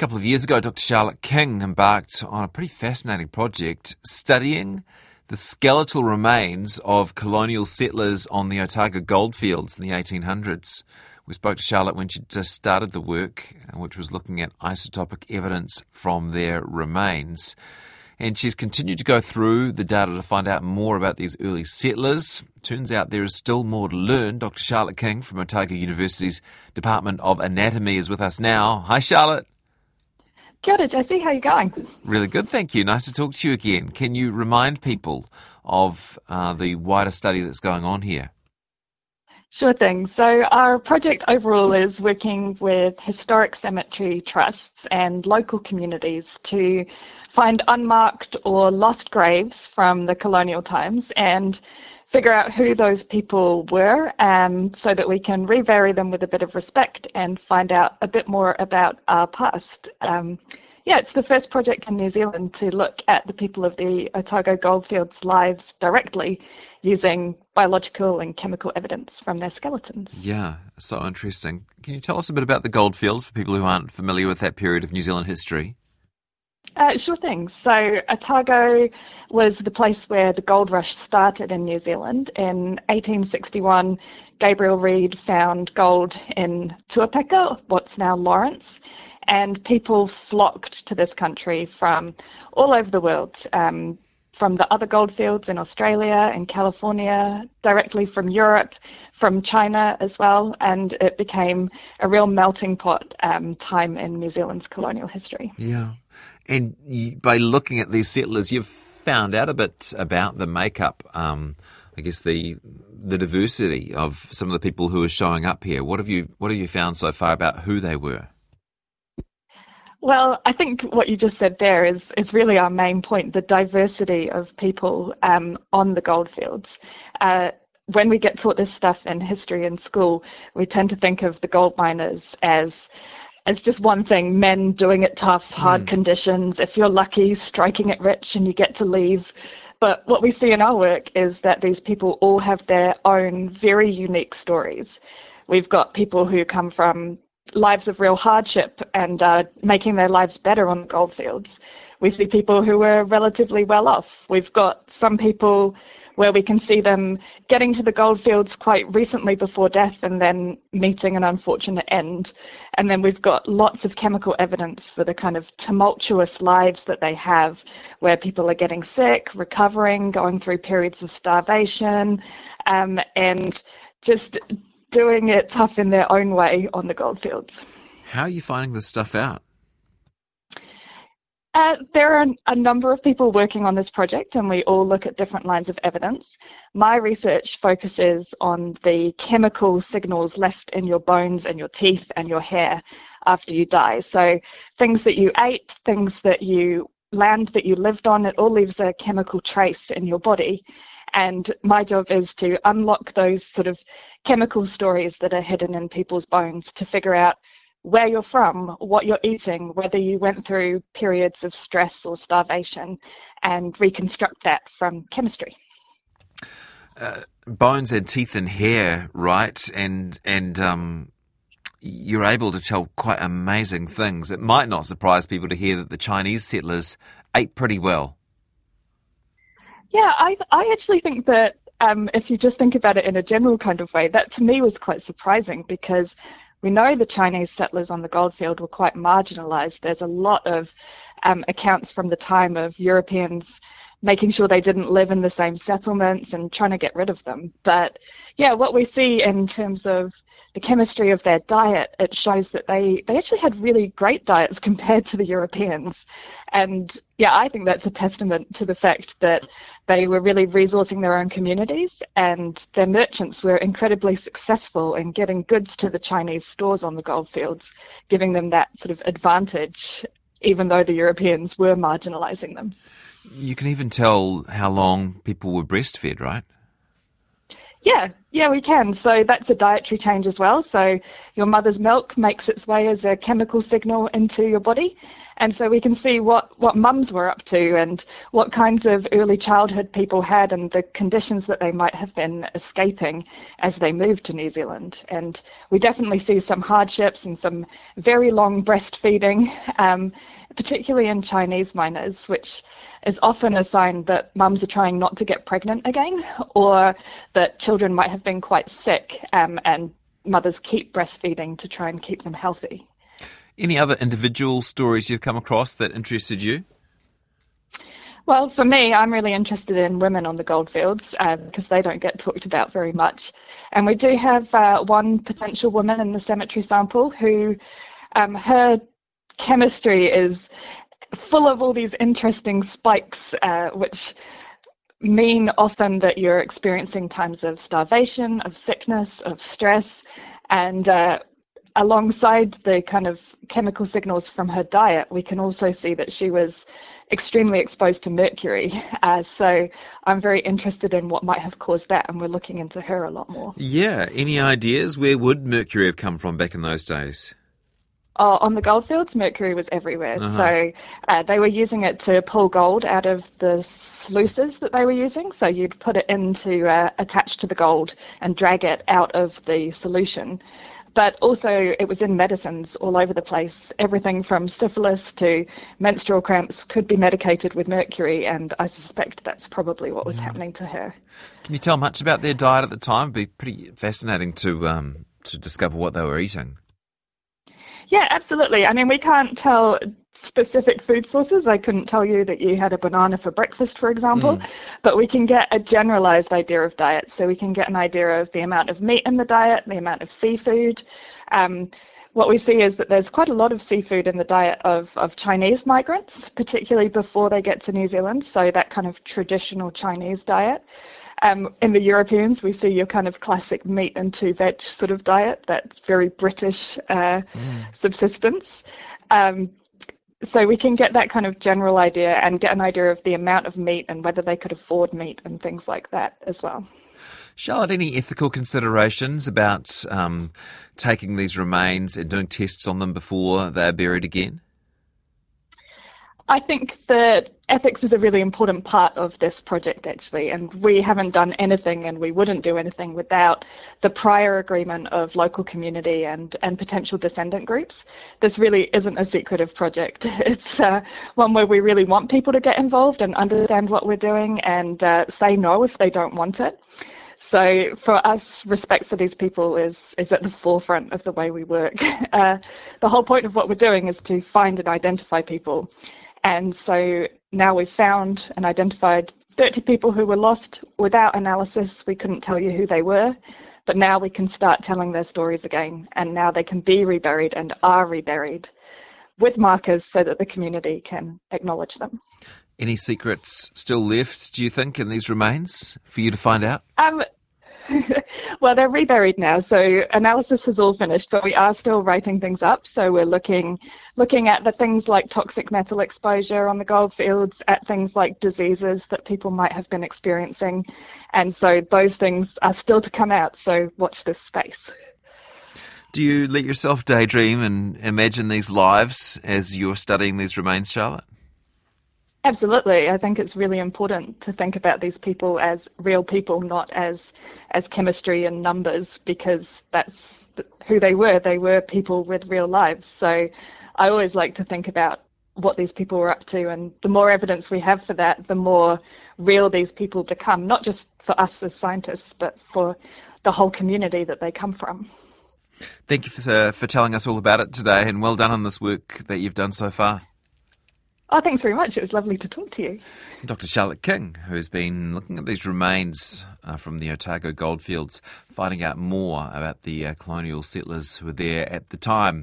couple of years ago, Dr. Charlotte King embarked on a pretty fascinating project studying the skeletal remains of colonial settlers on the Otago goldfields in the 1800s. We spoke to Charlotte when she just started the work, uh, which was looking at isotopic evidence from their remains. And she's continued to go through the data to find out more about these early settlers. Turns out there is still more to learn. Dr. Charlotte King from Otago University's Department of Anatomy is with us now. Hi, Charlotte. Kia ora, Jesse. How are you going? Really good, thank you. Nice to talk to you again. Can you remind people of uh, the wider study that's going on here? Sure thing. So, our project overall is working with historic cemetery trusts and local communities to find unmarked or lost graves from the colonial times and figure out who those people were um, so that we can rebury them with a bit of respect and find out a bit more about our past. Um, yeah, it's the first project in New Zealand to look at the people of the Otago goldfields' lives directly using biological and chemical evidence from their skeletons. Yeah, so interesting. Can you tell us a bit about the goldfields for people who aren't familiar with that period of New Zealand history? Uh, sure thing. So, Otago was the place where the gold rush started in New Zealand. In 1861, Gabriel Read found gold in Tuapeka, what's now Lawrence, and people flocked to this country from all over the world. Um, from the other goldfields in Australia and California, directly from Europe, from China as well, and it became a real melting pot um, time in New Zealand's colonial history. Yeah. And by looking at these settlers, you've found out a bit about the makeup, um, I guess the the diversity of some of the people who are showing up here. What have you What have you found so far about who they were? Well, I think what you just said there is is really our main point: the diversity of people um, on the goldfields. Uh, when we get taught this stuff in history in school, we tend to think of the gold miners as as just one thing men doing it tough, hard mm. conditions. If you're lucky, striking it rich and you get to leave. But what we see in our work is that these people all have their own very unique stories. We've got people who come from lives of real hardship and uh, making their lives better on the goldfields. We see people who are relatively well off. We've got some people where we can see them getting to the goldfields quite recently before death and then meeting an unfortunate end. And then we've got lots of chemical evidence for the kind of tumultuous lives that they have, where people are getting sick, recovering, going through periods of starvation, um, and just doing it tough in their own way on the goldfields. How are you finding this stuff out? Uh, there are a number of people working on this project, and we all look at different lines of evidence. My research focuses on the chemical signals left in your bones and your teeth and your hair after you die. So, things that you ate, things that you land that you lived on, it all leaves a chemical trace in your body. And my job is to unlock those sort of chemical stories that are hidden in people's bones to figure out where you're from, what you're eating, whether you went through periods of stress or starvation, and reconstruct that from chemistry. Uh, bones and teeth and hair, right? And and um, you're able to tell quite amazing things. It might not surprise people to hear that the Chinese settlers ate pretty well. Yeah, I I actually think that um, if you just think about it in a general kind of way, that to me was quite surprising because we know the Chinese settlers on the goldfield were quite marginalized. There's a lot of um, accounts from the time of Europeans making sure they didn't live in the same settlements and trying to get rid of them. But yeah, what we see in terms of the chemistry of their diet, it shows that they, they actually had really great diets compared to the Europeans. And yeah, I think that's a testament to the fact that they were really resourcing their own communities and their merchants were incredibly successful in getting goods to the Chinese stores on the goldfields, giving them that sort of advantage, even though the Europeans were marginalizing them. You can even tell how long people were breastfed, right? Yeah, Yeah, we can. So that's a dietary change as well. So your mother's milk makes its way as a chemical signal into your body. And so we can see what, what mums were up to and what kinds of early childhood people had and the conditions that they might have been escaping as they moved to New Zealand. And we definitely see some hardships and some very long breastfeeding, um, particularly in Chinese miners, which is often a sign that mums are trying not to get pregnant again or that children might have been quite sick um, and mothers keep breastfeeding to try and keep them healthy. Any other individual stories you've come across that interested you? Well, for me, I'm really interested in women on the goldfields because they don't get talked about very much. And we do have uh, one potential woman in the cemetery sample who um, her chemistry is full of all these interesting spikes, uh, which mean often that you're experiencing times of starvation, of sickness, of stress. And uh, alongside the kind of chemical signals from her diet, we can also see that she was extremely exposed to mercury. Uh, so I'm very interested in what might have caused that, and we're looking into her a lot more. Yeah. Any ideas? Where would mercury have come from back in those days? Oh, on the goldfields, mercury was everywhere. Uh-huh. So uh, they were using it to pull gold out of the sluices that they were using. So you'd put it into uh, attach to the gold and drag it out of the solution but also it was in medicines all over the place. Everything from syphilis to menstrual cramps could be medicated with mercury, and I suspect that's probably what was mm. happening to her. Can you tell much about their diet at the time? It'd be pretty fascinating to um, to discover what they were eating. Yeah, absolutely. I mean, we can't tell specific food sources. I couldn't tell you that you had a banana for breakfast, for example, mm. but we can get a generalized idea of diet. So we can get an idea of the amount of meat in the diet, the amount of seafood. Um, what we see is that there's quite a lot of seafood in the diet of, of Chinese migrants, particularly before they get to New Zealand. So that kind of traditional Chinese diet. Um, in the Europeans, we see your kind of classic meat and two veg sort of diet, that's very British uh, mm. subsistence. Um, so we can get that kind of general idea and get an idea of the amount of meat and whether they could afford meat and things like that as well. Charlotte, any ethical considerations about um, taking these remains and doing tests on them before they're buried again? I think that ethics is a really important part of this project, actually, and we haven't done anything and we wouldn't do anything without the prior agreement of local community and, and potential descendant groups. This really isn't a secretive project. It's uh, one where we really want people to get involved and understand what we're doing and uh, say no if they don't want it. So for us, respect for these people is is at the forefront of the way we work. Uh, the whole point of what we're doing is to find and identify people and so now we've found and identified 30 people who were lost without analysis. We couldn't tell you who they were, but now we can start telling their stories again. And now they can be reburied and are reburied with markers so that the community can acknowledge them. Any secrets still left, do you think, in these remains for you to find out? Um, well, they're reburied now, so analysis is all finished, but we are still writing things up. So we're looking looking at the things like toxic metal exposure on the goldfields, at things like diseases that people might have been experiencing, and so those things are still to come out. So watch this space. Do you let yourself daydream and imagine these lives as you're studying these remains, Charlotte? Absolutely. I think it's really important to think about these people as real people, not as as chemistry and numbers, because that's who they were. They were people with real lives. So I always like to think about what these people were up to, and the more evidence we have for that, the more real these people become, not just for us as scientists, but for the whole community that they come from. Thank you for, uh, for telling us all about it today, and well done on this work that you've done so far. Oh, thanks very much. It was lovely to talk to you. Dr. Charlotte King, who's been looking at these remains uh, from the Otago goldfields, finding out more about the uh, colonial settlers who were there at the time.